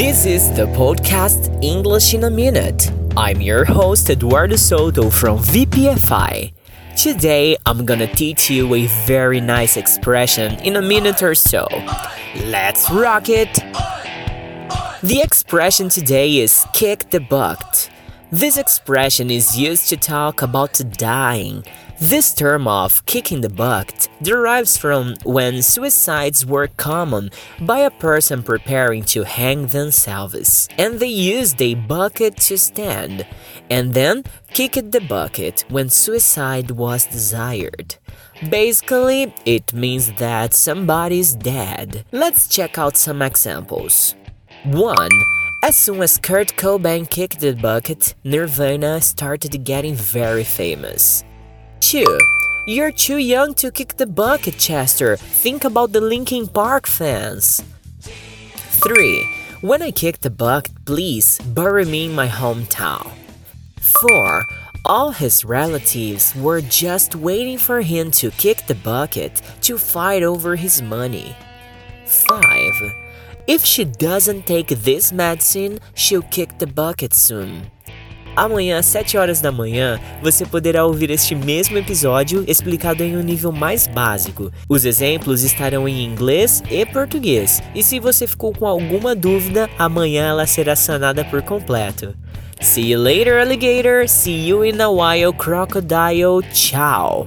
This is the podcast English in a Minute. I'm your host, Eduardo Souto from VPFI. Today, I'm gonna teach you a very nice expression in a minute or so. Let's rock it! The expression today is kick the bucket. This expression is used to talk about dying. This term of kicking the bucket derives from when suicides were common by a person preparing to hang themselves, and they used a bucket to stand, and then kicked the bucket when suicide was desired. Basically, it means that somebody's dead. Let's check out some examples. 1. As soon as Kurt Cobain kicked the bucket, Nirvana started getting very famous. 2. You're too young to kick the bucket, Chester. Think about the Linkin Park fans. 3. When I kick the bucket, please bury me in my hometown. 4. All his relatives were just waiting for him to kick the bucket to fight over his money. 5. If she doesn't take this medicine, she'll kick the bucket soon. Amanhã, às 7 horas da manhã, você poderá ouvir este mesmo episódio explicado em um nível mais básico. Os exemplos estarão em inglês e português, e se você ficou com alguma dúvida, amanhã ela será sanada por completo. See you later, alligator. See you in a while, crocodile. Ciao.